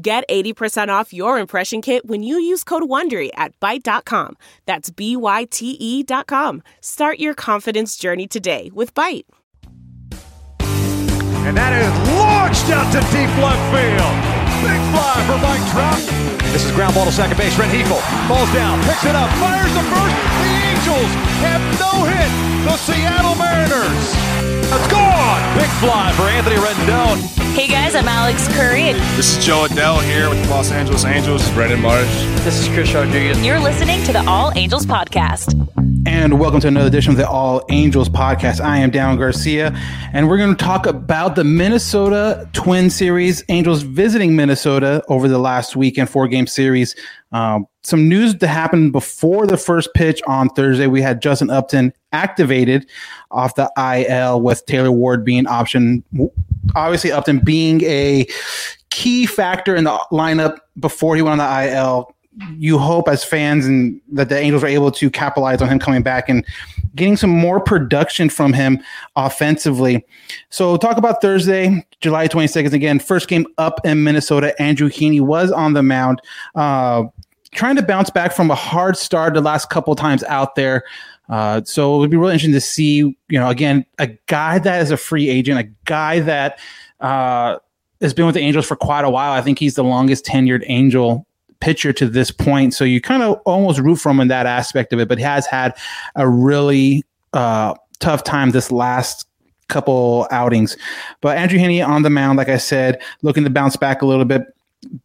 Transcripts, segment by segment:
Get 80% off your impression kit when you use code WONDERY at Byte.com. That's B-Y-T-E dot com. Start your confidence journey today with Byte. And that is launched out to deep left field. Big fly for Mike Trout. This is ground ball to second base. Rengifo falls down, picks it up, fires the first. The Angels have no hit. The Seattle Mariners. It's gone. Big fly for Anthony Rendon. Hey guys, I'm Alex Curry. This is Jo Adell here with the Los Angeles Angels. This is Brandon Marsh. This is Chris Rodriguez. You're listening to the All Angels Podcast. And welcome to another edition of the All Angels Podcast. I am Down Garcia, and we're going to talk about the Minnesota Twin Series. Angels visiting Minnesota over the last week weekend, four game series. Um, some news that happened before the first pitch on Thursday. We had Justin Upton activated off the IL with Taylor Ward being option. Obviously, Upton being a key factor in the lineup before he went on the IL. You hope as fans and that the Angels are able to capitalize on him coming back and getting some more production from him offensively. So talk about Thursday, July 22nd. Again, first game up in Minnesota. Andrew Heaney was on the mound. Uh, trying to bounce back from a hard start the last couple times out there. Uh, so it would be really interesting to see, you know, again, a guy that is a free agent, a guy that uh, has been with the Angels for quite a while. I think he's the longest tenured Angel pitcher to this point. So you kind of almost root for him in that aspect of it, but has had a really uh, tough time this last couple outings. But Andrew Heaney on the mound, like I said, looking to bounce back a little bit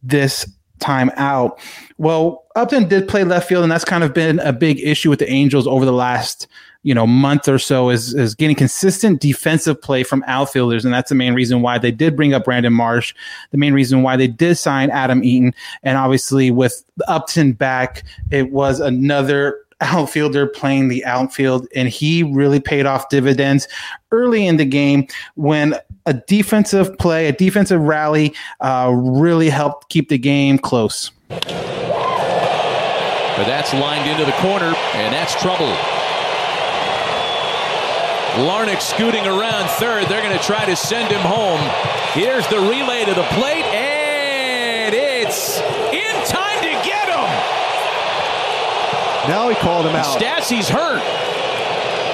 this time out. Well, Upton did play left field, and that's kind of been a big issue with the Angels over the last you know month or so is is getting consistent defensive play from outfielders, and that's the main reason why they did bring up Brandon Marsh. The main reason why they did sign Adam Eaton, and obviously with Upton back, it was another outfielder playing the outfield, and he really paid off dividends early in the game when a defensive play, a defensive rally, uh, really helped keep the game close. But that's lined into the corner, and that's trouble. Larnach scooting around third. They're going to try to send him home. Here's the relay to the plate, and it's in time to get him. Now he called him out. Stassi's hurt.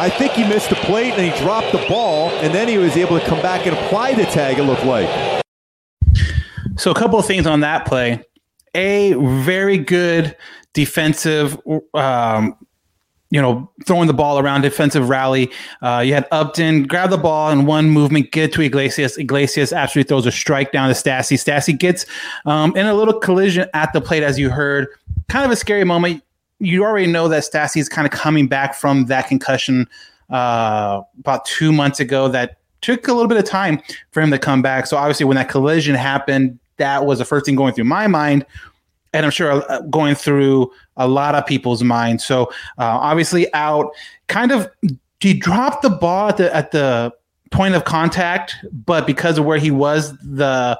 I think he missed the plate and he dropped the ball, and then he was able to come back and apply the tag, it looked like. So, a couple of things on that play. A very good defensive, um, you know, throwing the ball around defensive rally. Uh, you had Upton grab the ball in one movement, get to Iglesias. Iglesias actually throws a strike down to Stassi. Stassi gets um, in a little collision at the plate, as you heard. Kind of a scary moment you already know that Stassi is kind of coming back from that concussion uh, about two months ago. That took a little bit of time for him to come back. So obviously, when that collision happened, that was the first thing going through my mind, and I'm sure uh, going through a lot of people's minds. So uh, obviously, out. Kind of, he dropped the ball at the at the point of contact, but because of where he was, the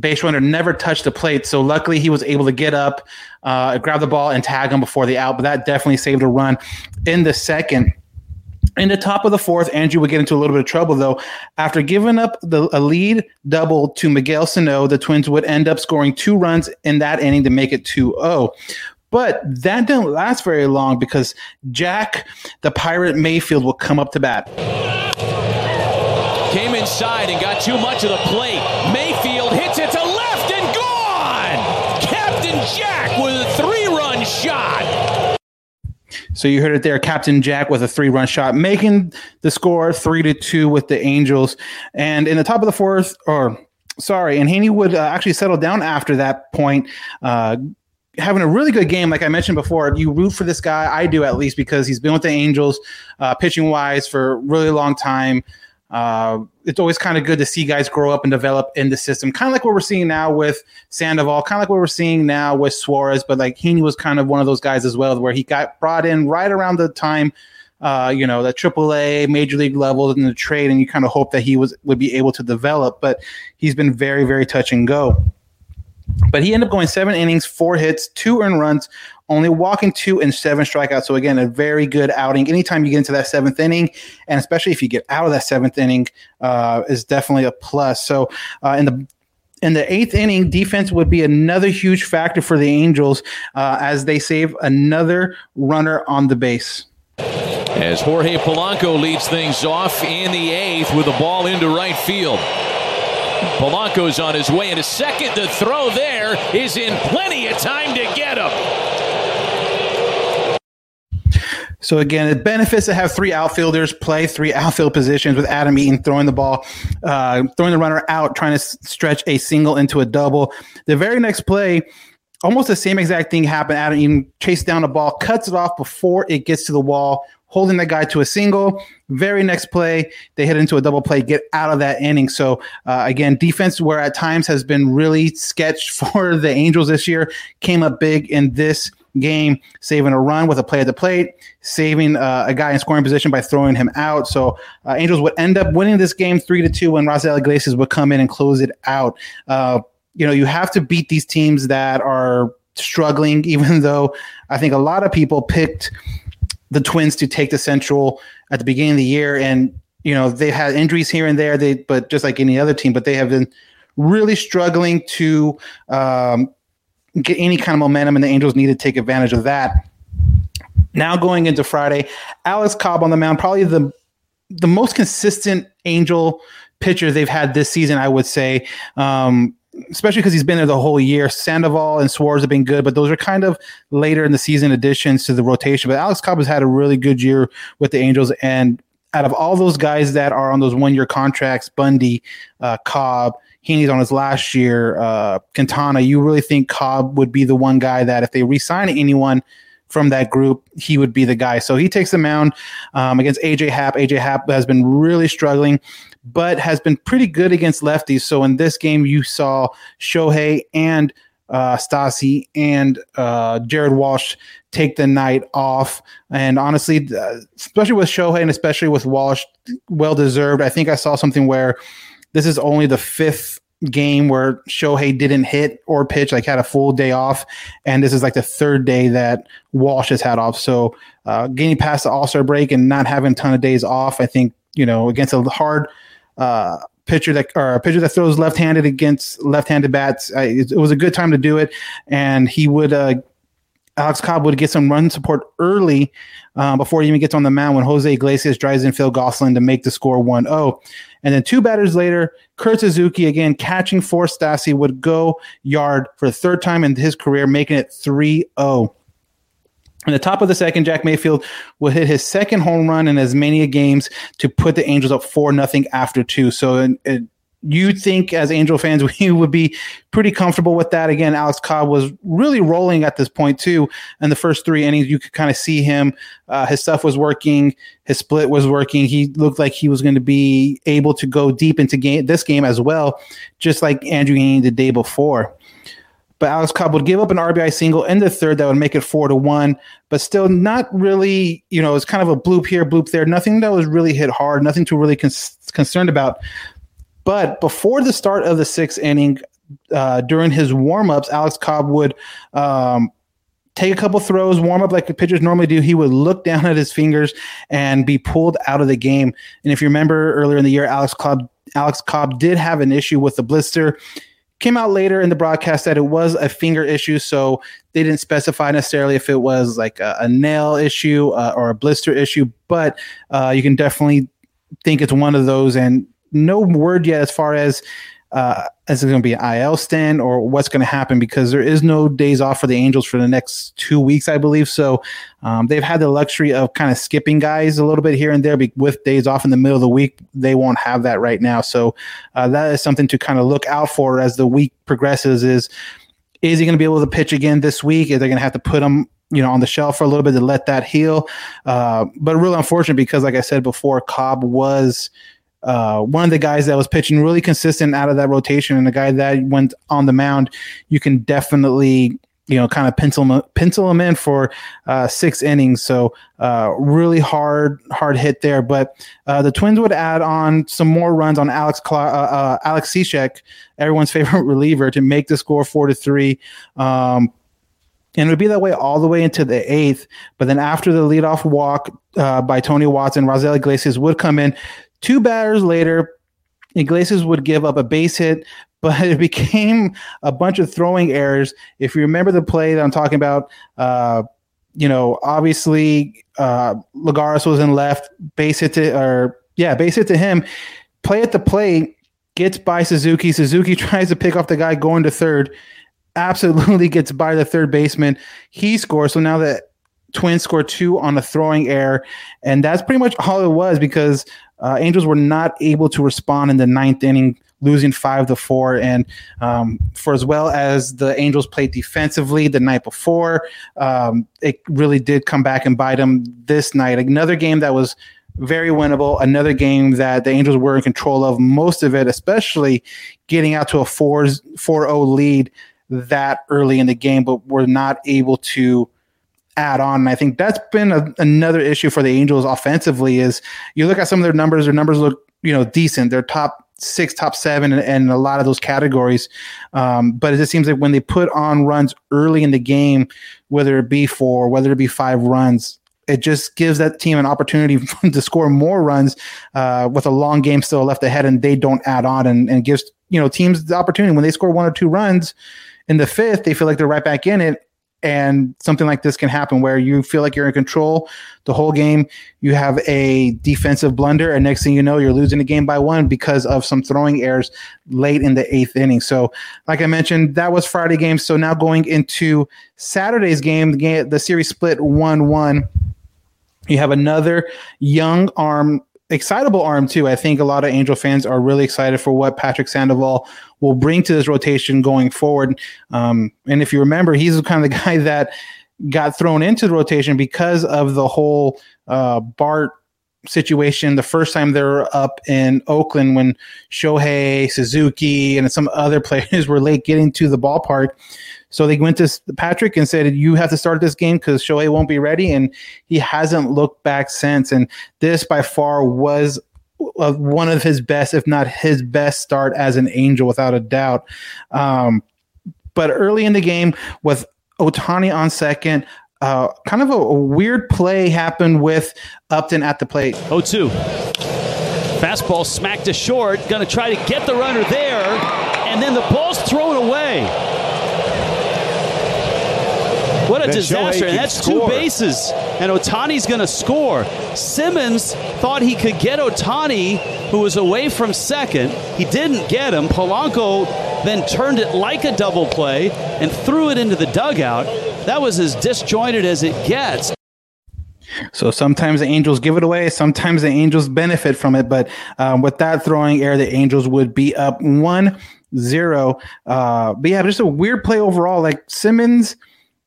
base runner never touched the plate. So luckily he was able to get up, uh, grab the ball, and tag him before the out. But that definitely saved a run in the second. In the top of the fourth, Andrew would get into a little bit of trouble though. After giving up the, a lead double to Miguel Sano, the Twins would end up scoring two runs in that inning to make it 2 0. But that didn't last very long because Jack, the Pirate Mayfield, will come up to bat. Came inside and got too much of the plate. Jack with a three-run shot. So you heard it there, Captain Jack with a three-run shot, making the score three to two with the Angels. And in the top of the fourth, or sorry, and Heaney would uh, actually settle down after that point. Uh, having a really good game, like I mentioned before. You root for this guy, I do at least, because he's been with the Angels, uh, pitching wise for a really long time. Uh, it's always kind of good to see guys grow up and develop in the system, kind of like what we're seeing now with Sandoval, kind of like what we're seeing now with Suarez. But like Heaney was kind of one of those guys as well, where he got brought in right around the time. Uh, you know, the AAA major league level in the trade, and you kind of hope that he was would be able to develop. But he's been very, very touch and go. But he ended up going seven innings, four hits, two earned runs, only walking two and seven strikeouts. So again, a very good outing. Anytime you get into that seventh inning, and especially if you get out of that seventh inning, uh, is definitely a plus. So uh, in the in the eighth inning, defense would be another huge factor for the Angels uh, as they save another runner on the base. As Jorge Polanco leads things off in the eighth with a ball into right field. Polanco's on his way and a second. The throw there is in plenty of time to get him. So again, it benefits to have three outfielders play three outfield positions with Adam Eaton throwing the ball, uh, throwing the runner out, trying to stretch a single into a double. The very next play, almost the same exact thing happened. Adam Eaton chased down the ball, cuts it off before it gets to the wall, holding that guy to a single. Very next play, they hit into a double play, get out of that inning. So uh, again, defense where at times has been really sketched for the Angels this year came up big in this game, saving a run with a play at the plate, saving uh, a guy in scoring position by throwing him out. So uh, Angels would end up winning this game three to two when Raisel Iglesias would come in and close it out. Uh, you know, you have to beat these teams that are struggling, even though I think a lot of people picked the Twins to take the Central at the beginning of the year, and you know they've had injuries here and there. They but just like any other team, but they have been really struggling to um, get any kind of momentum, and the Angels need to take advantage of that. Now going into Friday, Alex Cobb on the mound, probably the the most consistent Angel pitcher they've had this season, I would say. Um, especially because he's been there the whole year. Sandoval and Suarez have been good, but those are kind of later in the season additions to the rotation. But Alex Cobb has had a really good year with the Angels, and out of all those guys that are on those one year contracts, Bundy, uh, Cobb, Heaney's on his last year, uh, Quintana, you really think Cobb would be the one guy that if they resign anyone from that group, he would be the guy. So he takes the mound um, against AJ Happ. AJ Happ has been really struggling but has been pretty good against lefties. So in this game, you saw Shohei and uh, Stassi and uh, Jared Walsh take the night off. And honestly, uh, especially with Shohei and especially with Walsh, well deserved. I think I saw something where this is only the fifth game where Shohei didn't hit or pitch, like had a full day off. And this is like the third day that Walsh has had off. So uh, getting past the All Star break and not having a ton of days off, I think, you know, against a hard uh, pitcher that or a pitcher that throws left-handed against left-handed bats. I, it, it, was a good time to do it, and he would. Uh, Alex Cobb would get some run support early uh, before he even gets on the mound when Jose Iglesias drives in Phil Gosselin to make the score 1 0. And then two batters later, Kurt Suzuki, again catching for Stassi, would go yard for the third time in his career, making it 3 0. In the top of the second, Jack Mayfield will hit his second home run in as many games to put the Angels up four nothing after two. So it, you think as Angel fans we would be pretty comfortable with that. Again, Alex Cobb was really rolling at this point too. In the first three innings, you could kind of see him. Uh, his stuff was working. His split was working. He looked like he was going to be able to go deep into game this game as well, just like Andrew Heaney the day before but Alex Cobb would give up an RBI single in the third that would make it four to one, but still not really, you know, it's kind of a bloop here, bloop there. Nothing that was really hit hard, nothing to really con- concerned about. But before the start of the sixth inning, uh, during his warmups, Alex Cobb would um, take a couple throws, warm up like the pitchers normally do. He would look down at his fingers and be pulled out of the game. And if you remember earlier in the year, Alex Cobb Alex Cobb did have an issue with the blister came out later in the broadcast that it was a finger issue, so they didn't specify necessarily if it was like a, a nail issue uh, or a blister issue, but uh, you can definitely think it's one of those. And no word yet as far as uh, is it going to be an IL stand or what's going to happen because there is no days off for the Angels for the next two weeks, I believe. So um, they've had the luxury of kind of skipping guys a little bit here and there with days off in the middle of the week. They won't have that right now. So uh, that is something to kind of look out for as the week progresses. Is is he going to be able to pitch again this week? Are they going to have to put him you know on the shelf for a little bit to let that heal? Uh, but really unfortunate because, like I said before, Cobb was uh, one of the guys that was pitching really consistent out of that rotation, and the guy that went on the mound, you can definitely you know kind of pencil pencil him in for uh, six innings. So uh, really hard hard hit there. But uh, the Twins would add on some more runs on Alex Cla- uh, uh, Alex Cishek, everyone's favorite reliever, to make the score four to three. Um, and it would be that way all the way into the eighth. But then after the leadoff walk uh, by Tony Watson, Raisel Iglesias would come in. Two batters later, Iglesias would give up a base hit, but it became a bunch of throwing errors. If you remember the play that I'm talking about, uh, you know, obviously uh, Lagares was in left, base hit to, or yeah, base hit to him. Play at the plate, gets by Suzuki. Suzuki tries to pick off the guy going to third absolutely gets by the third baseman. He scores. So now the Twins score two on a throwing error. And that's pretty much all it was because uh, Angels were not able to respond in the ninth inning, losing five to four. And um, for as well as the Angels played defensively the night before, um, it really did come back and bite them this night. Another game that was very winnable. Another game that the Angels were in control of most of it, especially getting out to a 4 0 lead that early in the game, but were not able to add on. And I think that's been a, another issue for the Angels offensively. Is you look at some of their numbers, their numbers look you know decent. They're top six, top seven, and, and a lot of those categories. Um, but it just seems like when they put on runs early in the game, whether it be four, whether it be five runs, it just gives that team an opportunity to score more runs uh, with a long game still left ahead, and they don't add on, and, and gives you know teams the opportunity when they score one or two runs in the fifth, they feel like they're right back in it. And something like this can happen where you feel like you're in control the whole game. You have a defensive blunder, and next thing you know, you're losing the game by one because of some throwing errors late in the eighth inning. So, like I mentioned, that was Friday game. So now going into Saturday's game, the game, the series split one-one. You have another young arm excitable arm too. I think a lot of Angel fans are really excited for what Patrick Sandoval will bring to this rotation going forward. Um, and if you remember, he's the kind of the guy that got thrown into the rotation because of the whole uh, Bart situation the first time they were up in Oakland when Shohei, Suzuki, and some other players were late getting to the ballpark. So they went to Patrick and said, "You have to start this game because Shohei won't be ready," and he hasn't looked back since. And this, by far, was uh, one of his best, if not his best, start as an Angel, without a doubt. Um, but early in the game, with Ohtani on second, uh, kind of a, a, weird play happened with Upton at the plate. 0 2. Fastball smacked to short. Going to try to get the runner there. And then the ball's thrown away. What a disaster. And that's score. two bases. And Ohtani's going to score. Simmons thought he could get Ohtani, who was away from second. He didn't get him. Polanco then turned it like a double play and threw it into the dugout. That was as disjointed as it gets. So sometimes the Angels give it away, sometimes the Angels benefit from it. But um, with that throwing error, the Angels would be up one zero. Uh, but yeah, just a weird play overall. Like Simmons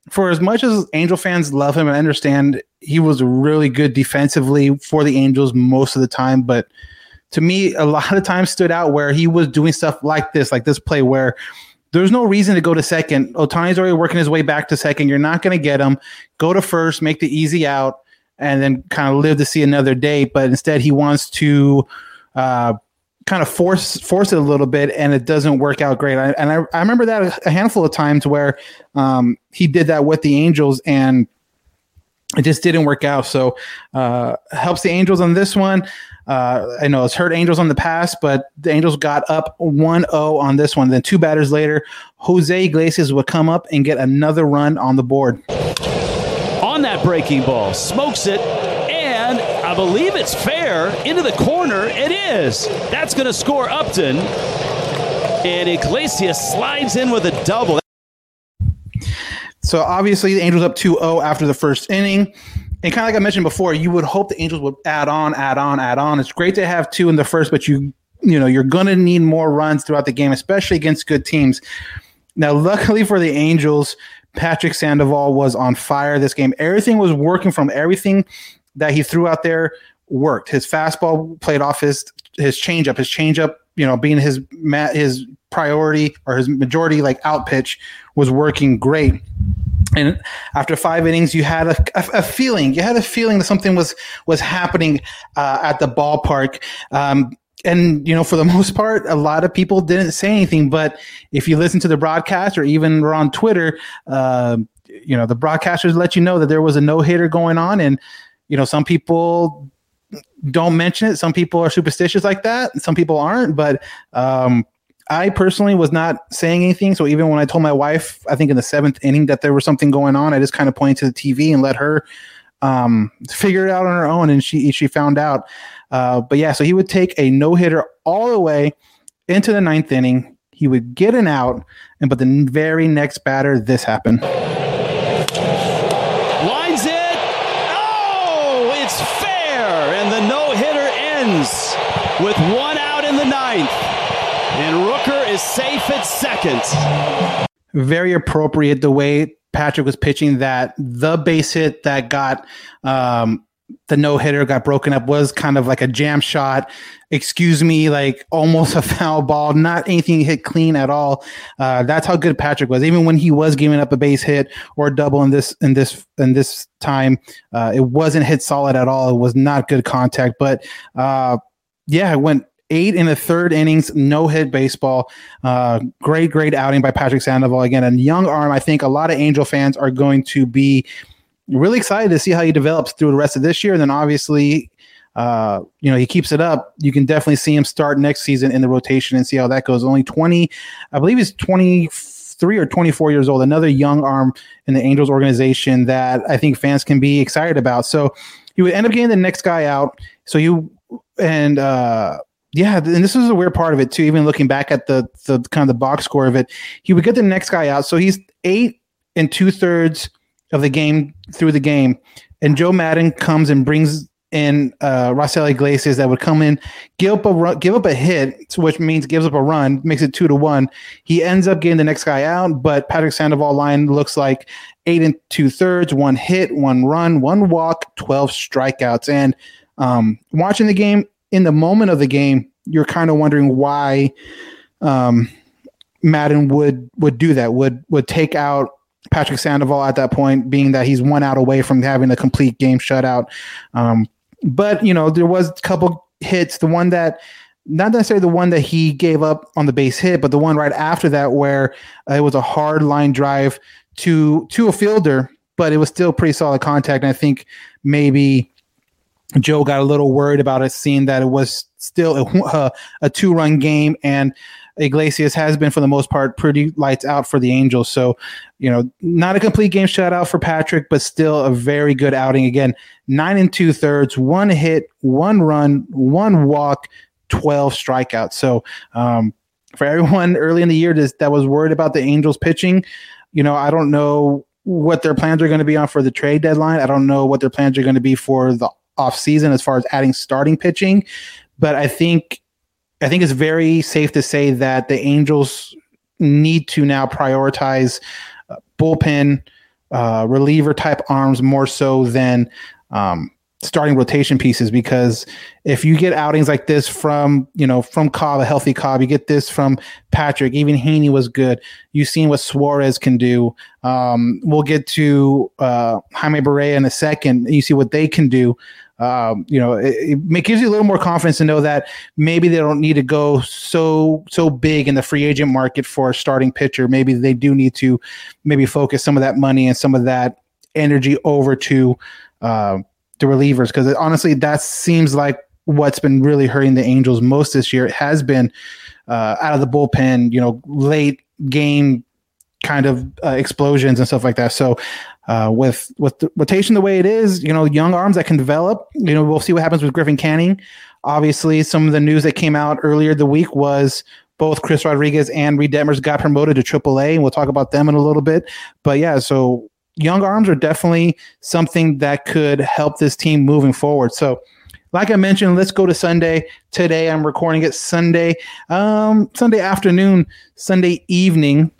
for as much as Angel fans love him and understand he was really good defensively for the Angels most of the time, but to me, a lot of times stood out where he was doing stuff like this, like this play where there's no reason to go to second. Ohtani's already working his way back to second. You're not going to get him. Go to first, make the easy out, and then kind of live to see another day. But instead, he wants to uh, kind of force force it a little bit and it doesn't work out great. I, and I, I remember that a handful of times where um, he did that with the Angels and it just didn't work out. So uh, helps the Angels on this one. Uh, I know it's hurt Angels on the past, but the Angels got up 1 0 on this one. Then two batters later, Jose Iglesias would come up and get another run on the board. On that breaking ball, smokes it, I believe it's fair into the corner. It is. That's going to score Upton. And Iglesias slides in with a double. So obviously the Angels up 2-0 after the first inning. And kind of like I mentioned before, you would hope the Angels would add on, add on, add on. It's great to have two in the first, but you you know, you're going to need more runs throughout the game, especially against good teams. Now, luckily for the Angels, Patrick Sandoval was on fire this game. Everything was working from everything that he threw out there worked. His fastball played off his his changeup, his changeup, you know, being his his priority or his majority like out pitch was working great. And after five innings, you had a, a, a, feeling. You had a feeling that something was was happening uh, at the ballpark. Um, and you know, for the most part, a lot of people didn't say anything. But if you listen to the broadcast or even were on Twitter, uh, you know, the broadcasters let you know that there was a no hitter going on, and you know, some people don't mention it. Some people are superstitious like that. Some people aren't. But um, I personally was not saying anything. So even when I told my wife, I think in the seventh inning that there was something going on, I just kind of pointed to the TV and let her um, figure it out on her own, and she she found out. Uh, but yeah, so he would take a no hitter all the way into the ninth inning. He would get an out, and but the very next batter, this happened. Lines it. Oh, it's fair, and the no with one out in the ninth. And Rooker is safe at second. Very appropriate the way Patrick was pitching that the base hit that got um, the no hitter got broken up was kind of like a jam shot. Excuse me, like almost a foul ball, not anything hit clean at all. Uh, that's how good Patrick was. Even when he was giving up a base hit or a double in this in this in this time, uh, it wasn't hit solid at all. It was not good contact. But uh, yeah, it went eight in the third innings, no hit baseball. Uh, great, great outing by Patrick Sandoval. Again, a young arm. I think a lot of Angel fans are going to be really excited to see how he develops through the rest of this year. And then obviously, uh, you know, he keeps it up. You can definitely see him start next season in the rotation and see how that goes. Only 20, I believe he's 23 or 24 years old. Another young arm in the Angels organization that I think fans can be excited about. So he would end up getting the next guy out. So you, and, uh, yeah, and this is a weird part of it too. Even looking back at the the kind of the box score of it, he would get the next guy out. So he's eight and two thirds of the game through the game, and Joe Maddon comes and brings in uh, Raisel Iglesias that would come in, give up a run, give up a hit, which means gives up a run, makes it two to one. He ends up getting the next guy out, but Patrick Sandoval line looks like eight and two thirds, one hit, one run, one walk, twelve strikeouts, and um, watching the game, in the moment of the game, you're kind of wondering why um, Maddon would would do that. Would would take out Patrick Sandoval at that point, being that he's one out away from having a complete game shutout. Um, but you know, there was a couple hits. The one that not necessarily the one that he gave up on the base hit, but the one right after that where uh, it was a hard line drive to to a fielder, but it was still pretty solid contact. And I think maybe Joe got a little worried about it, seeing that it was still a, a two run game and Iglesias has been for the most part pretty lights out for the Angels. So, you know, not a complete game shutout for Patrick, but still a very good outing. Again, nine and two thirds, one hit, one run, one walk, 12 strikeouts. So, um, for everyone early in the year that was worried about the Angels pitching, you know, I don't know what their plans are going to be on for the trade deadline. I don't know what their plans are going to be for the off season as far as adding starting pitching. But I think I think it's very safe to say that the Angels need to now prioritize uh, bullpen uh, reliever type arms more so than um, starting rotation pieces because if you get outings like this from you know from Cobb, a healthy Cobb, you get this from Patrick. Even Heaney was good. You've seen what Suarez can do. Um, we'll get to uh, Jaime Barria in a second. You see what they can do um, you know, it, it, gives you a little more confidence to know that maybe they don't need to go so so big in the free agent market for a starting pitcher. Maybe they do need to maybe focus some of that money and some of that energy over to uh, the relievers because honestly, that seems like what's been really hurting the Angels most this year. It has been uh, out of the bullpen, you know, late game kind of uh, explosions and stuff like that. So uh, with with the rotation the way it is, you know, young arms that can develop. You know, we'll see what happens with Griffin Canning. Obviously, some of the news that came out earlier the week was both Chris Rodriguez and Reid Detmers got promoted to AAA, and we'll talk about them in a little bit. But yeah, so young arms are definitely something that could help this team moving forward. So like I mentioned, let's go to Sunday. Today I'm recording it Sunday, um, Sunday afternoon, Sunday evening.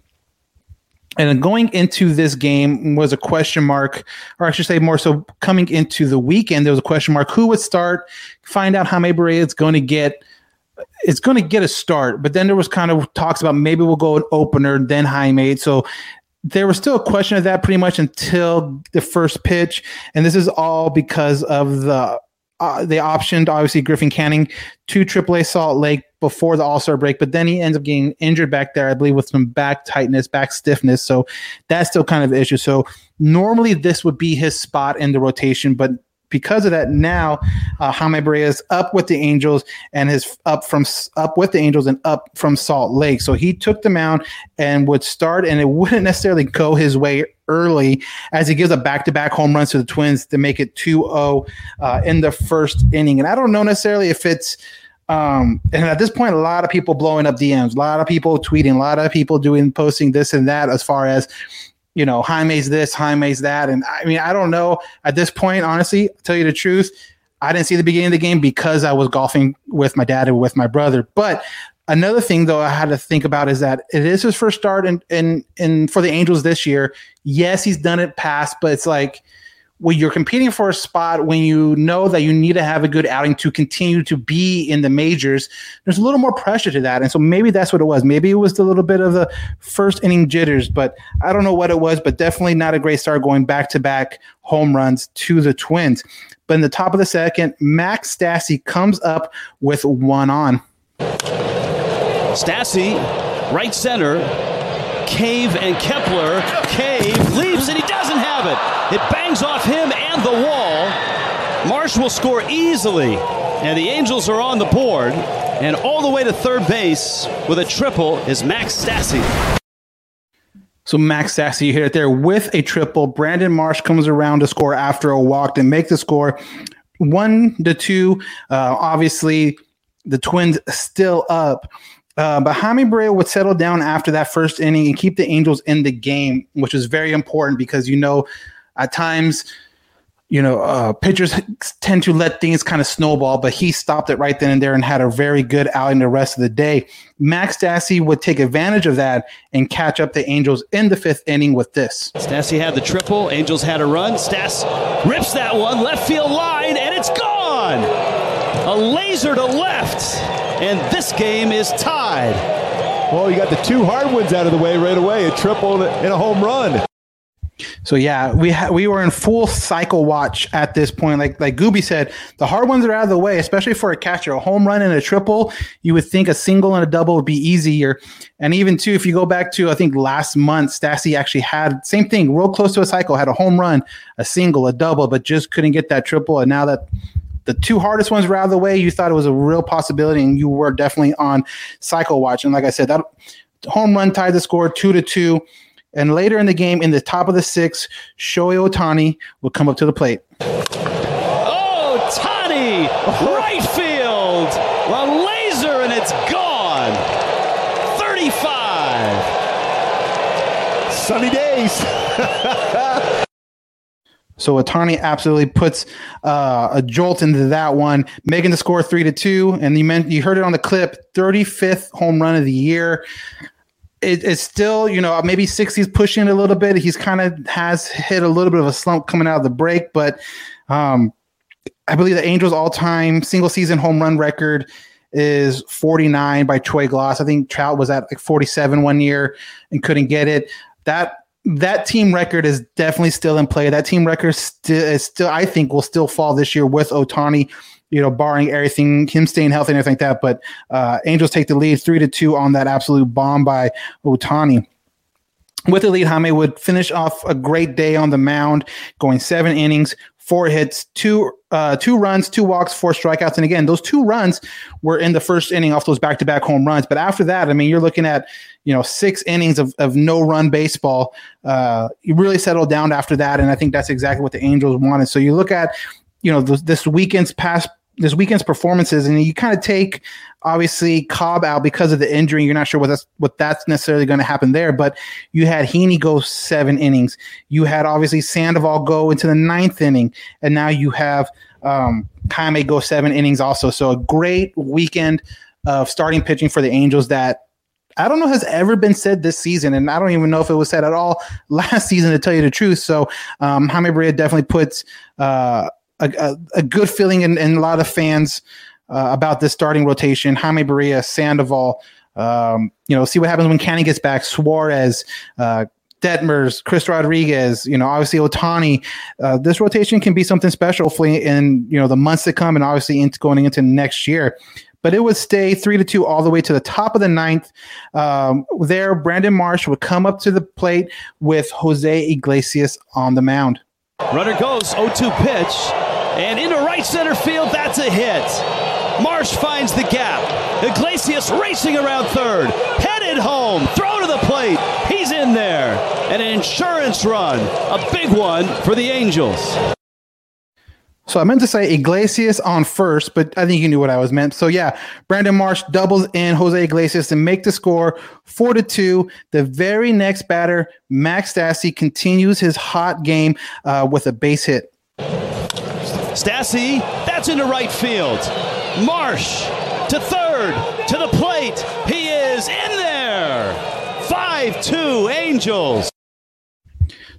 And going into this game was a question mark, or I should say more so coming into the weekend, there was a question mark who would start, find out how Jaime Barria is going to get it's going to get a start. But then there was kind of talks about maybe we'll go an opener, then Jaime. So there was still a question of that pretty much until the first pitch, and this is all because of the uh, they optioned obviously Griffin Canning to AAA Salt Lake before the All Star break, but then he ends up getting injured back there, I believe, with some back tightness, back stiffness. So that's still kind of an issue. So normally this would be his spot in the rotation, but because of that, now uh, Jaime Barria is up with the Angels and is up from up with the Angels and up from Salt Lake. So he took the mound and would start, and it wouldn't necessarily go his way early as he gives a back-to-back home runs to the Twins to make it 2-0 uh, in the first inning. And I don't know necessarily if it's um, and at this point, a lot of people blowing up DMs, a lot of people tweeting, a lot of people doing posting this and that as far as you know, Jaime's this, Jaime's that. And I mean, I don't know at this point, honestly, tell you the truth, I didn't see the beginning of the game because I was golfing with my dad and with my brother. But another thing though I had to think about is that it is his first start in in, in for the Angels this year. Yes, he's done it past, but it's like – when you're competing for a spot, when you know that you need to have a good outing to continue to be in the majors, there's a little more pressure to that. And so maybe that's what it was. Maybe it was a little bit of the first inning jitters, but I don't know what it was, but definitely not a great start going back to back home runs to the Twins. But in the top of the second, Max Stassi comes up with one on. Stassi, right center, Cave and Kepler. Cave leaves and he doesn't it. Bangs off him and the wall. Marsh will score easily, and the Angels are on the board. And all the way to third base with a triple is Max Stassi. So Max Stassi you hit it there with a triple. Brandon Marsh comes around to score after a walk to make the score one to two. Uh, obviously, the Twins still up. Uh, but Jaime Barria would settle down after that first inning and keep the Angels in the game, which was very important because you know at times you know uh, pitchers tend to let things kind of snowball, but he stopped it right then and there and had a very good outing the rest of the day. Max Stassi would take advantage of that and catch up the Angels in the fifth inning with this. Stassi had the triple. Angels had a run. Stas rips that one left field line, and it's gone. A laser to left and this game is tied. Well, you got the two hard ones out of the way right away, a triple and a home run. So yeah, we ha- we were in full cycle watch at this point. Like like Gooby said, the hard ones are out of the way, especially for a catcher. A home run and a triple, you would think a single and a double would be easier. And even too, if you go back to I think last month, Stassi actually had same thing, real close to a cycle, had a home run, a single, a double, but just couldn't get that triple. And now that the two hardest ones were out of the way, you thought it was a real possibility, and you were definitely on cycle watch. And like I said, that home run tied the score two to two. And later in the game, in the top of the sixth, Shohei Ohtani will come up to the plate. Oh, Tani, right field, a laser, and it's gone. 35. Sunny days. So Ohtani absolutely puts uh, a jolt into that one, making the score three to two. And you meant you heard it on the clip, 35th home run of the year. It, it's still, you know, maybe 60s pushing a little bit. He's kind of has hit a little bit of a slump coming out of the break, but um, I believe the Angels' all-time single season home run record is 49 by Troy Glaus. I think Trout was at like 47 one year and couldn't get it. That that team record is definitely still in play. That team record is still, I think, will still fall this year with Ohtani, You know, barring everything, him staying healthy and everything like that. But uh, Angels take the lead three to two on that absolute bomb by Ohtani. With the lead, Jaime would finish off a great day on the mound, going seven innings, four hits, two uh, two runs, two walks, four strikeouts. And again, those two runs were in the first inning off those back to back home runs. But after that, I mean, you're looking at you know six innings of, of no run baseball. Uh, you really settled down after that, and I think that's exactly what the Angels wanted. So you look at you know this, this weekend's past this weekend's performances, and you kind of take obviously Cobb out because of the injury. You're not sure what that's what that's necessarily going to happen there, but you had Heaney go seven innings. You had obviously Sandoval go into the ninth inning, and now you have um, Jaime go seven innings also. So a great weekend of starting pitching for the Angels that I don't know has ever been said this season, and I don't even know if it was said at all last season to tell you the truth. So um, Jaime Barria definitely puts uh, a, a, good feeling in, in, a lot of fans' uh, about this starting rotation. Jaime Barria, Sandoval. Um, you know, see what happens when Canning gets back. Suarez, uh, Detmers, Chris Rodriguez, you know, obviously Ohtani. Uh, this rotation can be something special for in you know the months to come, and obviously into going into next year. But it would stay three to two all the way to the top of the ninth. Um, there, Brandon Marsh would come up to the plate with Jose Iglesias on the mound. Runner goes 0-2 pitch, and into right center field. That's a hit. Marsh finds the gap. Iglesias racing around third, headed home, throw to the plate. He's in there. And an insurance run, a big one for the Angels. So I meant to say Iglesias on first, but I think you knew what I was meant. So yeah, Brandon Marsh doubles in Jose Iglesias to make the score four to two. The very next batter, Max Stassi, continues his hot game uh, with a base hit. Stassi, that's into right field. Marsh to third, to the plate. He is in there. 5 2 Angels.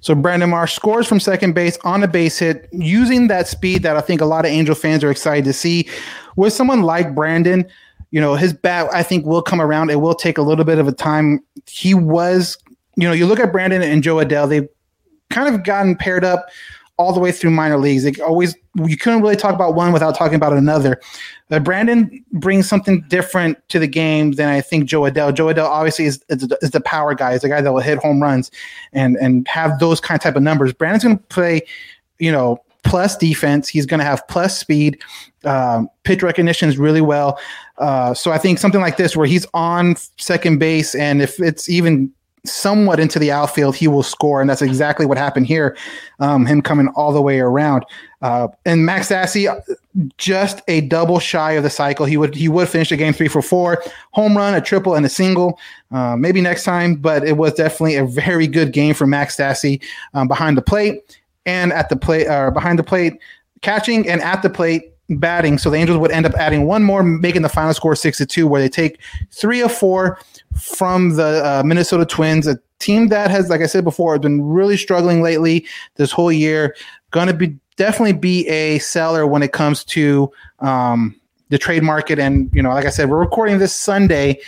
So Brandon Marsh scores from second base on a base hit using that speed that I think a lot of Angel fans are excited to see. With someone like Brandon, you know, his bat I think will come around. It will take a little bit of a time. He was, you know, you look at Brandon and Jo Adell, they've kind of gotten paired up all the way through minor leagues. They always you couldn't really talk about one without talking about another. Uh, Brandon brings something different to the game than I think Jo Adell. Jo Adell obviously is, is, is the power guy. Is the guy that will hit home runs and and have those kind of type of numbers. Brandon's going to play, you know, plus defense. He's going to have plus speed. Um, pitch recognition is really well. Uh, so I think something like this, where he's on second base, and if it's even somewhat into the outfield, he will score, and that's exactly what happened here. Um, him coming all the way around, uh, and Max Stassi just a double shy of the cycle. He would he would finish the game three for four, home run, a triple, and a single. Uh, maybe next time, but it was definitely a very good game for Max Stassi um, behind the plate and at the plate, uh, behind the plate, catching and at the plate batting. So the Angels would end up adding one more, making the final score six to two, where they take three of four from the uh, Minnesota Twins, a team that has, like I said before, has been really struggling lately this whole year. Going to be definitely be a seller when it comes to um, the trade market. And you know, like I said, we're recording this Sunday,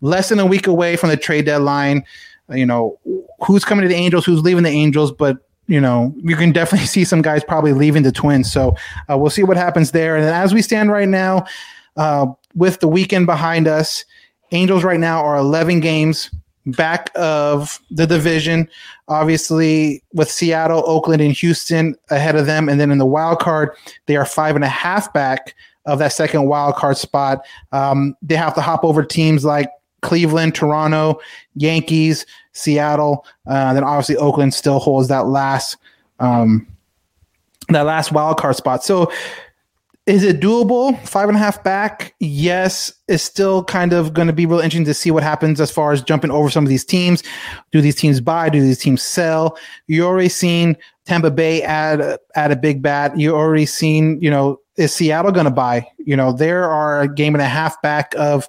less than a week away from the trade deadline. You know, who's coming to the Angels, who's leaving the Angels, but you know, you can definitely see some guys probably leaving the Twins. So uh, we'll see what happens there. And as we stand right now, uh, with the weekend behind us, Angels right now are 11 games back of the division. Obviously, with Seattle, Oakland, and Houston ahead of them. And then in the wild card, they are five and a half back of that second wild card spot. Um, they have to hop over teams like Cleveland, Toronto, Yankees, Seattle. Uh, then obviously Oakland still holds that last um, that last wild card spot. So is it doable? Five and a half back? Yes. It's still kind of going to be real interesting to see what happens as far as jumping over some of these teams. Do these teams buy? Do these teams sell? You already seen Tampa Bay add add a big bat. You already seen, you know, is Seattle going to buy? You know, there are a game and a half back of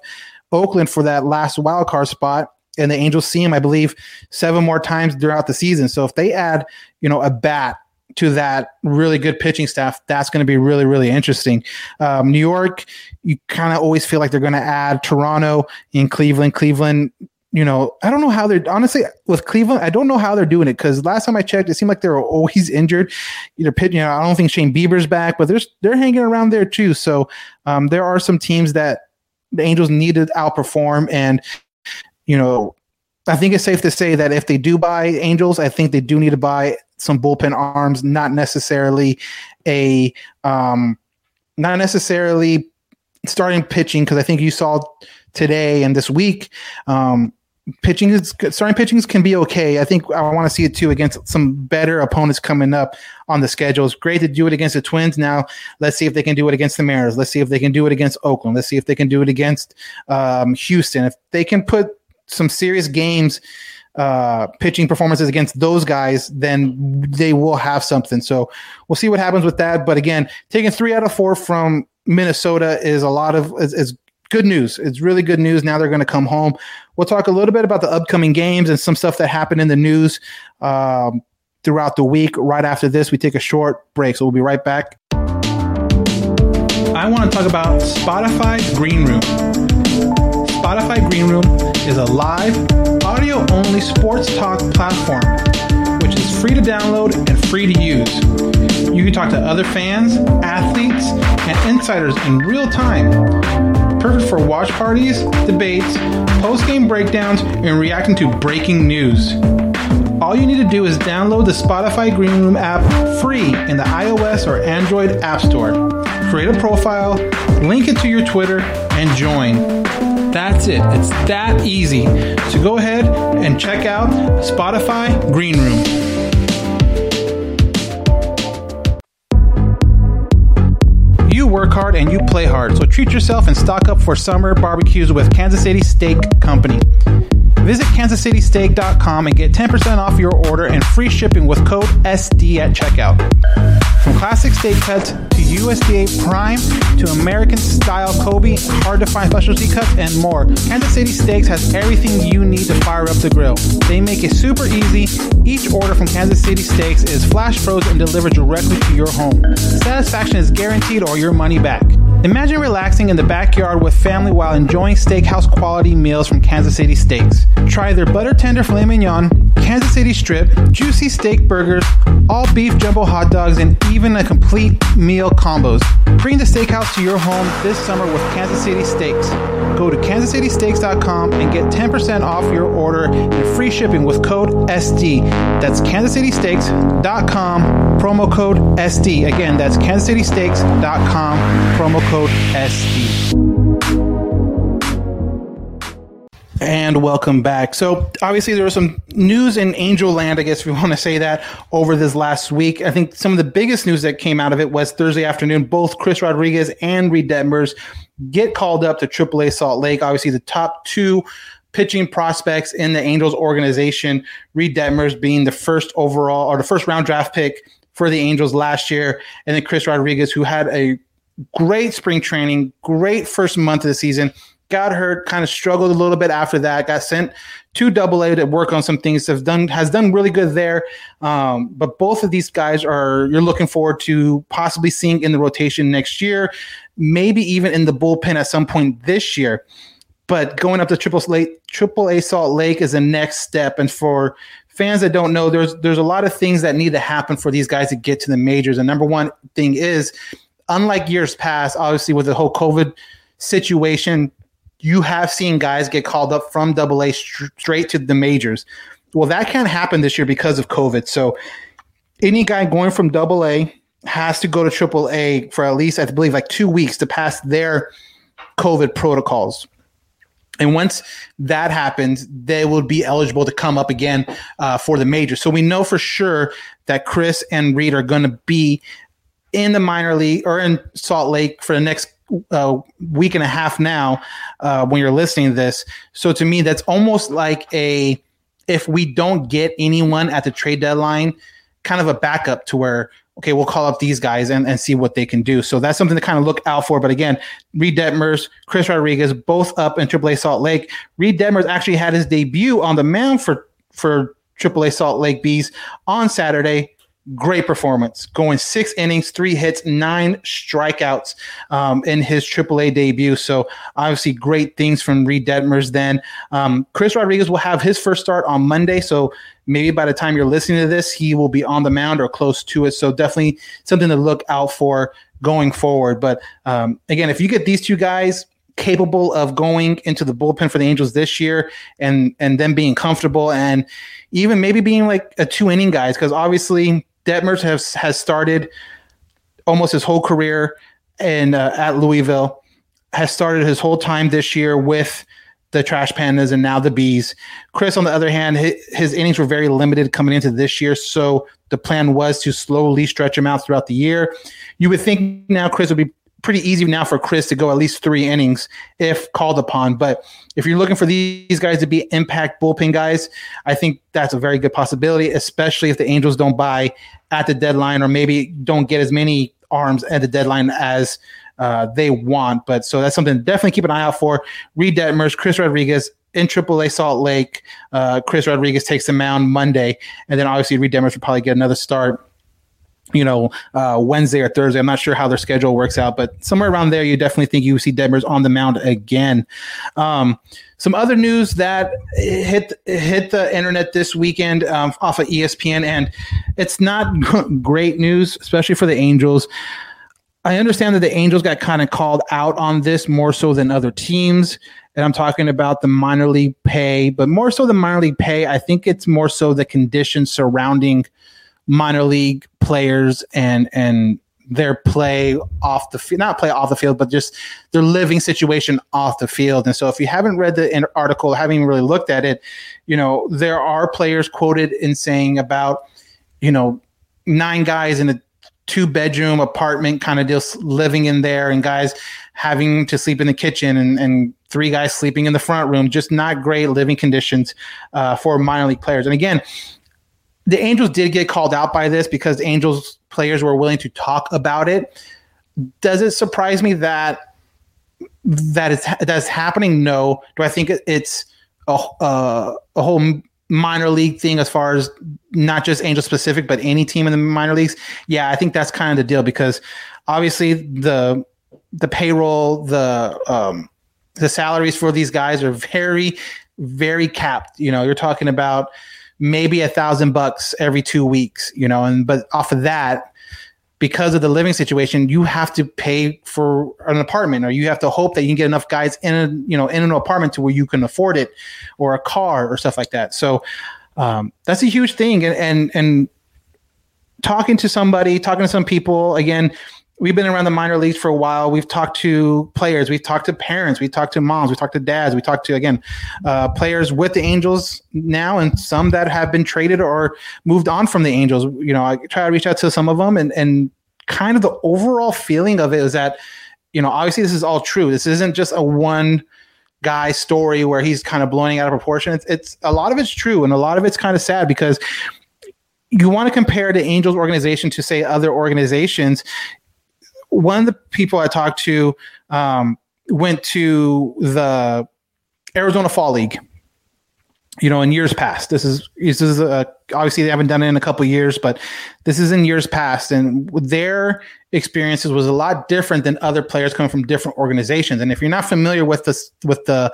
Oakland for that last wild card spot. And the Angels see him, I believe, seven more times throughout the season. So if they add, you know, a bat to that really good pitching staff, that's going to be really, really interesting. Um, New York, you kind of always feel like they're going to add Toronto in Cleveland. Cleveland, you know, I don't know how they're honestly with Cleveland. I don't know how they're doing it because last time I checked, it seemed like they were always injured. Either pitching, you know, I don't think Shane Bieber's back, but there's they're hanging around there too. So um, there are some teams that the Angels need to outperform, and you know, I think it's safe to say that if they do buy Angels, I think they do need to buy some bullpen arms, not necessarily a um, not necessarily starting pitching because I think you saw today and this week um, pitching is starting pitchings can be okay. I think I want to see it too against some better opponents coming up on the schedule. It's great to do it against the Twins. Now let's see if they can do it against the Mariners. Let's see if they can do it against Oakland. Let's see if they can do it against um, Houston. If they can put some serious games uh, pitching performances against those guys, then they will have something. So we'll see what happens with that. But again, taking three out of four from Minnesota is a lot of is, is good news. It's really good news. Now they're going to come home. We'll talk a little bit about the upcoming games and some stuff that happened in the news um, throughout the week. Right after this, we take a short break. So we'll be right back. I want to talk about Spotify Green Room. Spotify Green Room is a live, audio only sports talk platform, which is free to download and free to use. You can talk to other fans, athletes, and insiders in real time. Perfect for watch parties, debates, post game breakdowns, and reacting to breaking news. All you need to do is download the Spotify Green Room app free in the iOS or Android App Store. Create a profile, link it to your Twitter, and join. That's it. It's that easy. So go ahead and check out Spotify Green Room. Hard, so treat yourself and stock up for summer barbecues with Kansas City Steak Company. Visit kansascitysteak.com and get 10% off your order and free shipping with code SD at checkout. From classic steak cuts to USDA prime to American style Kobe, hard to find specialty cuts, and more, Kansas City Steaks has everything you need to fire up the grill. They make it super easy. Each order from Kansas City Steaks is flash frozen and delivered directly to your home. Satisfaction is guaranteed or your money back. Imagine relaxing in the backyard with family while enjoying steakhouse quality meals from Kansas City Steaks. Try their butter tender filet mignon, Kansas City strip, juicy steak burgers, all beef jumbo hot dogs, and even a complete meal combos. Bring the steakhouse to your home this summer with Kansas City Steaks. Go to kansascitysteaks.com and get 10% off your order and free shipping with code SD. That's kansascitysteaks.com, promo code SD. Again, that's kansascitysteaks.com, promo code SD. And welcome back. So, obviously, there was some news in Angel Land, I guess, you want to say that, over this last week. I think some of the biggest news that came out of it was Thursday afternoon. Both Chris Rodriguez and Reid Detmers get called up to AAA Salt Lake. Obviously, the top two pitching prospects in the Angels organization. Reid Detmers being the first overall or the first round draft pick for the Angels last year, and then Chris Rodriguez, who had a great spring training, great first month of the season got hurt, kind of struggled a little bit after that, got sent to double A to work on some things, have done has done really good there. Um, but both of these guys are you're looking forward to possibly seeing in the rotation next year, maybe even in the bullpen at some point this year. But going up to Triple Triple A Salt Lake is the next step. And for fans that don't know, there's there's a lot of things that need to happen for these guys to get to the majors. And number one thing is, unlike years past, obviously with the whole COVID situation, you have seen guys get called up from double A straight to the majors. Well, that can't happen this year because of COVID. So any guy going from double A has to go to triple A for at least, I believe, like two weeks to pass their COVID protocols. And once that happens, they will be eligible to come up again uh, for the major. So we know for sure that Chris and Reid are going to be in the minor league or in Salt Lake for the next uh, week and a half now uh, when you're listening to this. So to me, that's almost like a if we don't get anyone at the trade deadline, kind of a backup to where okay, we'll call up these guys and, and see what they can do. So that's something to kind of look out for. But again, Reid Detmers, Chris Rodriguez, both up in AAA Salt Lake. Reid Detmers actually had his debut on the mound for for AAA Salt Lake Bees on Saturday great performance, going six innings, three hits, nine strikeouts um, in his AAA debut. So obviously, great things from Reid Detmers. Then um, Chris Rodriguez will have his first start on Monday. So maybe by the time you're listening to this, he will be on the mound or close to it. So definitely something to look out for going forward. But um, again, if you get these two guys capable of going into the bullpen for the Angels this year and and then being comfortable and even maybe being like a two inning guys because obviously Detmers has has started almost his whole career in uh, at Louisville. Has started his whole time this year with the Trash Pandas and now the Bees. Chris, on the other hand, his, his, innings were very limited coming into this year, so the plan was to slowly stretch him out throughout the year. You would think now Chris would be pretty easy now for Chris to go at least three innings if called upon. But if you're looking for these guys to be impact bullpen guys, I think that's a very good possibility, especially if the Angels don't buy at the deadline or maybe don't get as many arms at the deadline as uh, they want. But so that's something to definitely keep an eye out for. Reid Detmers, Chris Rodriguez. In AAA Salt Lake, uh, Chris Rodriguez takes the mound Monday, and then obviously Reid Detmers will probably get another start you know, uh, Wednesday or Thursday. I'm not sure how their schedule works out, but somewhere around there, you definitely think you see Detmers on the mound again. Um, some other news that hit hit the internet this weekend um, off of ESPN, and it's not great news, especially for the Angels. I understand that the Angels got kind of called out on this more so than other teams. And I'm talking about the minor league pay, but more so the minor league pay. I think it's more so the conditions surrounding minor league players and and their play off the field, not play off the field, but just their living situation off the field. And so, if you haven't read the article, haven't really looked at it, you know there are players quoted in saying about you know nine guys in a two bedroom apartment kind of deal living in there, and guys having to sleep in the kitchen, and, and three guys sleeping in the front room. Just not great living conditions uh, for minor league players. And again, the Angels did get called out by this because Angels players were willing to talk about it. Does it surprise me that that is that's happening? No. Do I think it's a uh, a whole minor league thing as far as not just Angel specific, but any team in the minor leagues? Yeah, I think that's kind of the deal because obviously the the payroll, the um, the salaries for these guys are very very capped. You know, you're talking about maybe a thousand bucks every two weeks, you know, and but off of that, because of the living situation, you have to pay for an apartment, or you have to hope that you can get enough guys in a you know in an apartment to where you can afford it, or a car or stuff like that. So um, that's a huge thing, and and and talking to somebody, talking to some people again we've been around the minor leagues for a while. We've talked to players, we've talked to parents, we've talked to moms, we've talked to dads, we talked to again uh, players with the Angels now, and some that have been traded or moved on from the Angels. You know, I try to reach out to some of them, and and kind of the overall feeling of it is that you know obviously this is all true. This isn't just a one guy story where he's kind of blowing out of proportion. It's, it's a lot of it's true, and a lot of it's kind of sad because you want to compare the Angels organization to say other organizations one of the people I talked to um, went to the Arizona Fall League. You know, in years past, this is this is a, obviously they haven't done it in a couple years, but this is in years past, and their experiences was a lot different than other players coming from different organizations. And if you're not familiar with this with the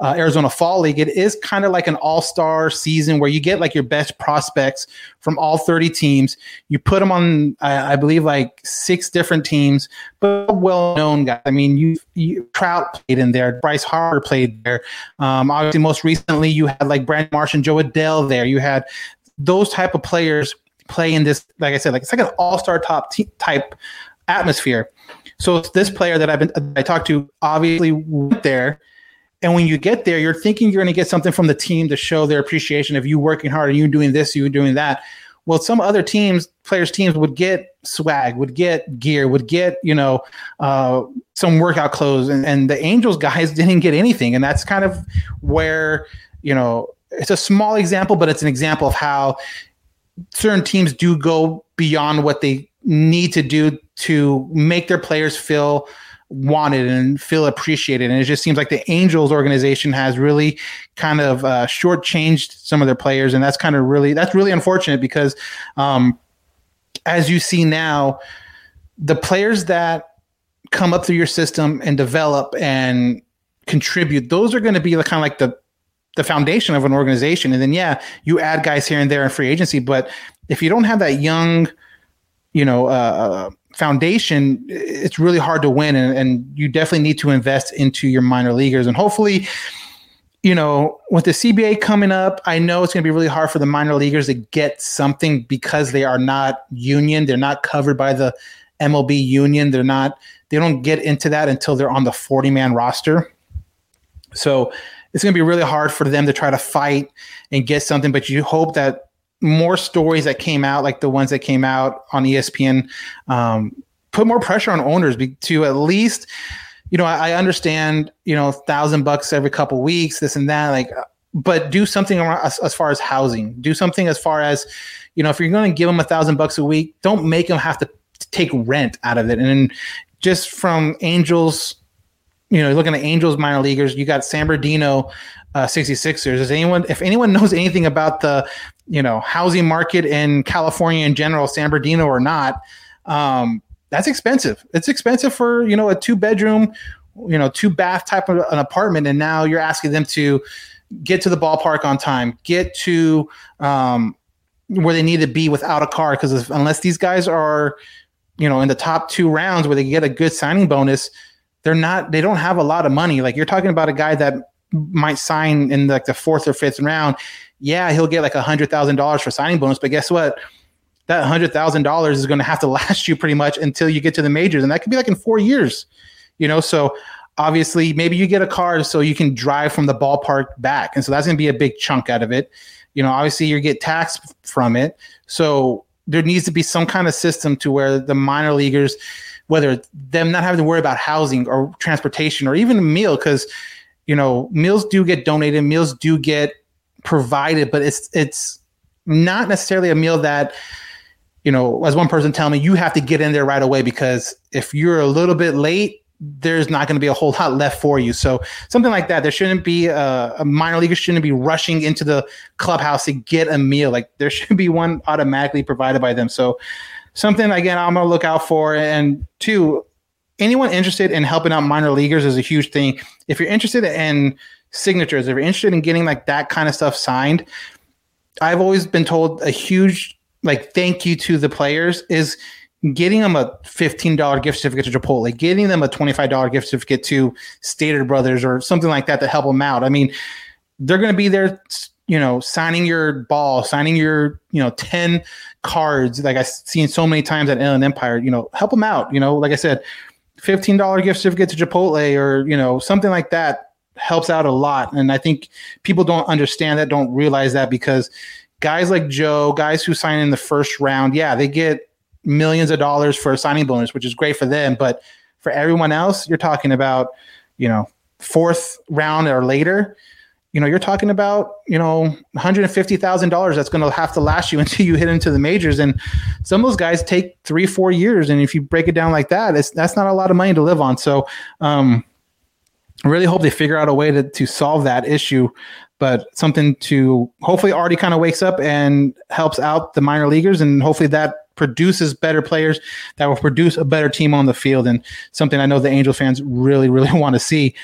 uh, Arizona Fall League, it is kind of like an all star season where you get like your best prospects from all 30 teams. You put them on, I, I believe, like six different teams, but well known guys. I mean, you, you, Trout played in there, Bryce Harper played there. Um, obviously, most recently, you had like Brandon Marsh and Jo Adell there. You had those type of players play in this, like I said, like it's like an all star top t- type atmosphere. So this player that I've been I talked to obviously went there and when you get there, you're thinking you're going to get something from the team to show their appreciation of you working hard and you doing this, you doing that. Well, some other teams, players' teams would get swag, would get gear, would get you know uh, some workout clothes, and, and the Angels guys didn't get anything, and that's kind of where you know it's a small example, but it's an example of how certain teams do go beyond what they need to do to make their players feel wanted and feel appreciated. And it just seems like the Angels organization has really kind of uh, shortchanged some of their players, and that's kind of really that's really unfortunate because, um, as you see now, the players that come up through your system and develop and contribute, those are going to be the kind of like the the foundation of an organization. And then yeah, you add guys here and there in free agency, but if you don't have that young, you know, uh, uh foundation, it's really hard to win, and, and you definitely need to invest into your minor leaguers. And hopefully, you know, with the CBA coming up, I know it's going to be really hard for the minor leaguers to get something because they are not union. They're not covered by the MLB union. They're not. They don't get into that until they're on the 40 man roster. So it's going to be really hard for them to try to fight and get something. But you hope that more stories that came out, like the ones that came out on ESPN, um, put more pressure on owners to at least, you know, I, I understand, you know, thousand bucks every couple weeks, this and that, like, but do something as, as far as housing. Do something as far as, you know, if you're going to give them a thousand bucks a week, don't make them have to take rent out of it. And just from Angels you know, looking at Angels minor leaguers, you got San Bernardino uh, 66ers. Is anyone, if anyone knows anything about the, you know, housing market in California in general, San Bernardino or not, um, that's expensive. It's expensive for, you know, a two bedroom, you know, two bath type of an apartment. And now you're asking them to get to the ballpark on time, get to um, where they need to be without a car. Because unless these guys are, you know, in the top two rounds where they get a good signing bonus, they're not, they don't have a lot of money. Like you're talking about a guy that might sign in like the fourth or fifth round. Yeah, he'll get like a hundred thousand dollars for signing bonus, but guess what? That hundred thousand dollars is going to have to last you pretty much until you get to the majors, and that could be like in four years. You know, so obviously maybe you get a car so you can drive from the ballpark back, and so that's going to be a big chunk out of it. You know, obviously you get taxed from it, so there needs to be some kind of system to where the minor leaguers, whether them not having to worry about housing or transportation or even a meal, because you know meals do get donated, meals do get provided, but it's it's not necessarily a meal that you know, as one person tell me, you have to get in there right away because if you're a little bit late, there's not going to be a whole lot left for you. So something like that, there shouldn't be a, a minor leaguer shouldn't be rushing into the clubhouse to get a meal. Like there should be one automatically provided by them. So something again, I'm gonna look out for. And two, anyone interested in helping out minor leaguers is a huge thing. If you're interested in signatures, if you're interested in getting like that kind of stuff signed, I've always been told a huge like thank you to the players is getting them a $15 gift certificate to Chipotle, getting them a $25 gift certificate to Stater Brothers or something like that to help them out. I mean, they're going to be there, you know, signing your ball, signing your, you know, 10 cards like I've seen so many times at Inland Empire, you know, help them out. You know, like I said, $15 gift certificate to Chipotle or, you know, something like that helps out a lot. And I think people don't understand that, don't realize that because guys like Jo, guys who sign in the first round, yeah, they get millions of dollars for a signing bonus, which is great for them. But for everyone else, you're talking about, you know, fourth round or later, you know, you're talking about, you know, $150,000 that's going to have to last you until you hit into the majors. And some of those guys take three, four years. And if you break it down like that, it's, that's not a lot of money to live on. So, um, I really hope they figure out a way to, to solve that issue but something to hopefully already kind of wakes up and helps out the minor leaguers and hopefully that produces better players that will produce a better team on the field and something I know the Angel fans really really want to see.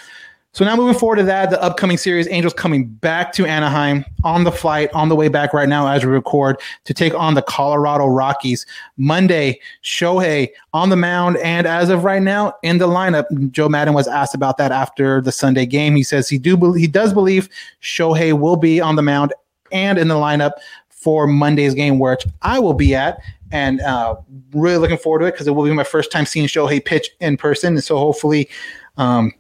So now moving forward to that, the upcoming series, Angels coming back to Anaheim on the flight, on the way back right now as we record to take on the Colorado Rockies. Monday, Shohei on the mound, and as of right now, in the lineup. Joe Maddon was asked about that after the Sunday game. He says he do he does believe Shohei will be on the mound and in the lineup for Monday's game, which I will be at and uh, really looking forward to it because it will be my first time seeing Shohei pitch in person. And so hopefully, um,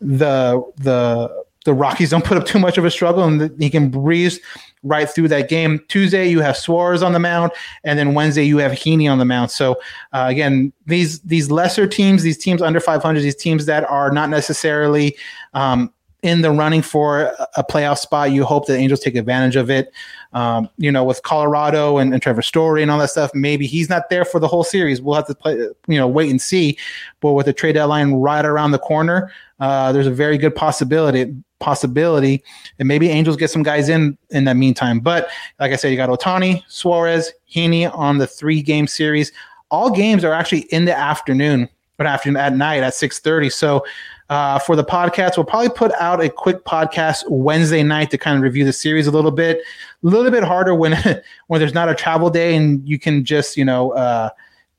the the the Rockies don't put up too much of a struggle and he can breeze right through that game. Tuesday you have Suarez on the mound, and then Wednesday you have Heaney on the mound. So uh, again, these these lesser teams, these teams under 500, these teams that are not necessarily um, in the running for a playoff spot, you hope that Angels take advantage of it. Um, you know, with Colorado and, and, Trevor Story and all that stuff, maybe he's not there for the whole series. We'll have to play, you know, wait and see. But with the trade deadline right around the corner, uh, there's a very good possibility possibility, and maybe Angels get some guys in in that meantime. But like I said, you got Ohtani, Suarez, Heaney on the three game series. All games are actually in the afternoon, but afternoon at night at six thirty. So. Uh, for the podcast, we'll probably put out a quick podcast Wednesday night to kind of review the series a little bit. A little bit harder when when there's not a travel day and you can just you know uh,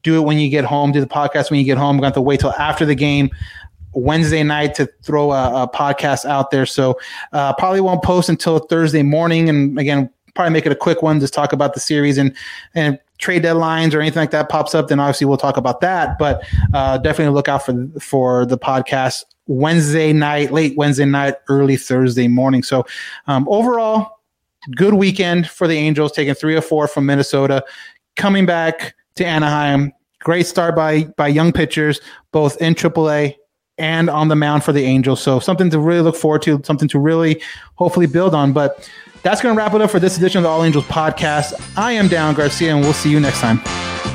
do it when you get home. Do the podcast when you get home. We're going to have to wait till after the game. Wednesday night to throw a, a podcast out there. So uh, probably won't post until Thursday morning. And again, probably make it a quick one, just talk about the series and and trade deadlines or anything like that pops up. Then obviously we'll talk about that. But uh, definitely look out for for the podcast Wednesday night, late Wednesday night, early Thursday morning. So um, overall, good weekend for the Angels, taking three or four from Minnesota, coming back to Anaheim. Great start by by young pitchers, both in AAA and on the mound for the Angels. So something to really look forward to, something to really hopefully build on. But that's going to wrap it up for this edition of the All Angels podcast. I am Down Garcia, and we'll see you next time.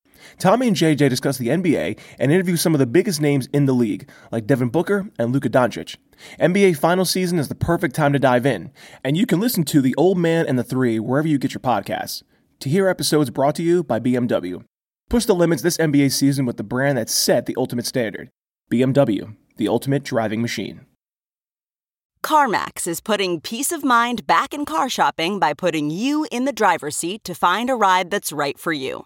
Tommy and JJ discuss the NBA and interview some of the biggest names in the league, like Devin Booker and Luka Doncic. NBA final season is the perfect time to dive in, and you can listen to The Old Man and the Three wherever you get your podcasts. To hear episodes brought to you by BMW. Push the limits this NBA season with the brand that set the ultimate standard BMW, the ultimate driving machine. CarMax is putting peace of mind back in car shopping by putting you in the driver's seat to find a ride that's right for you.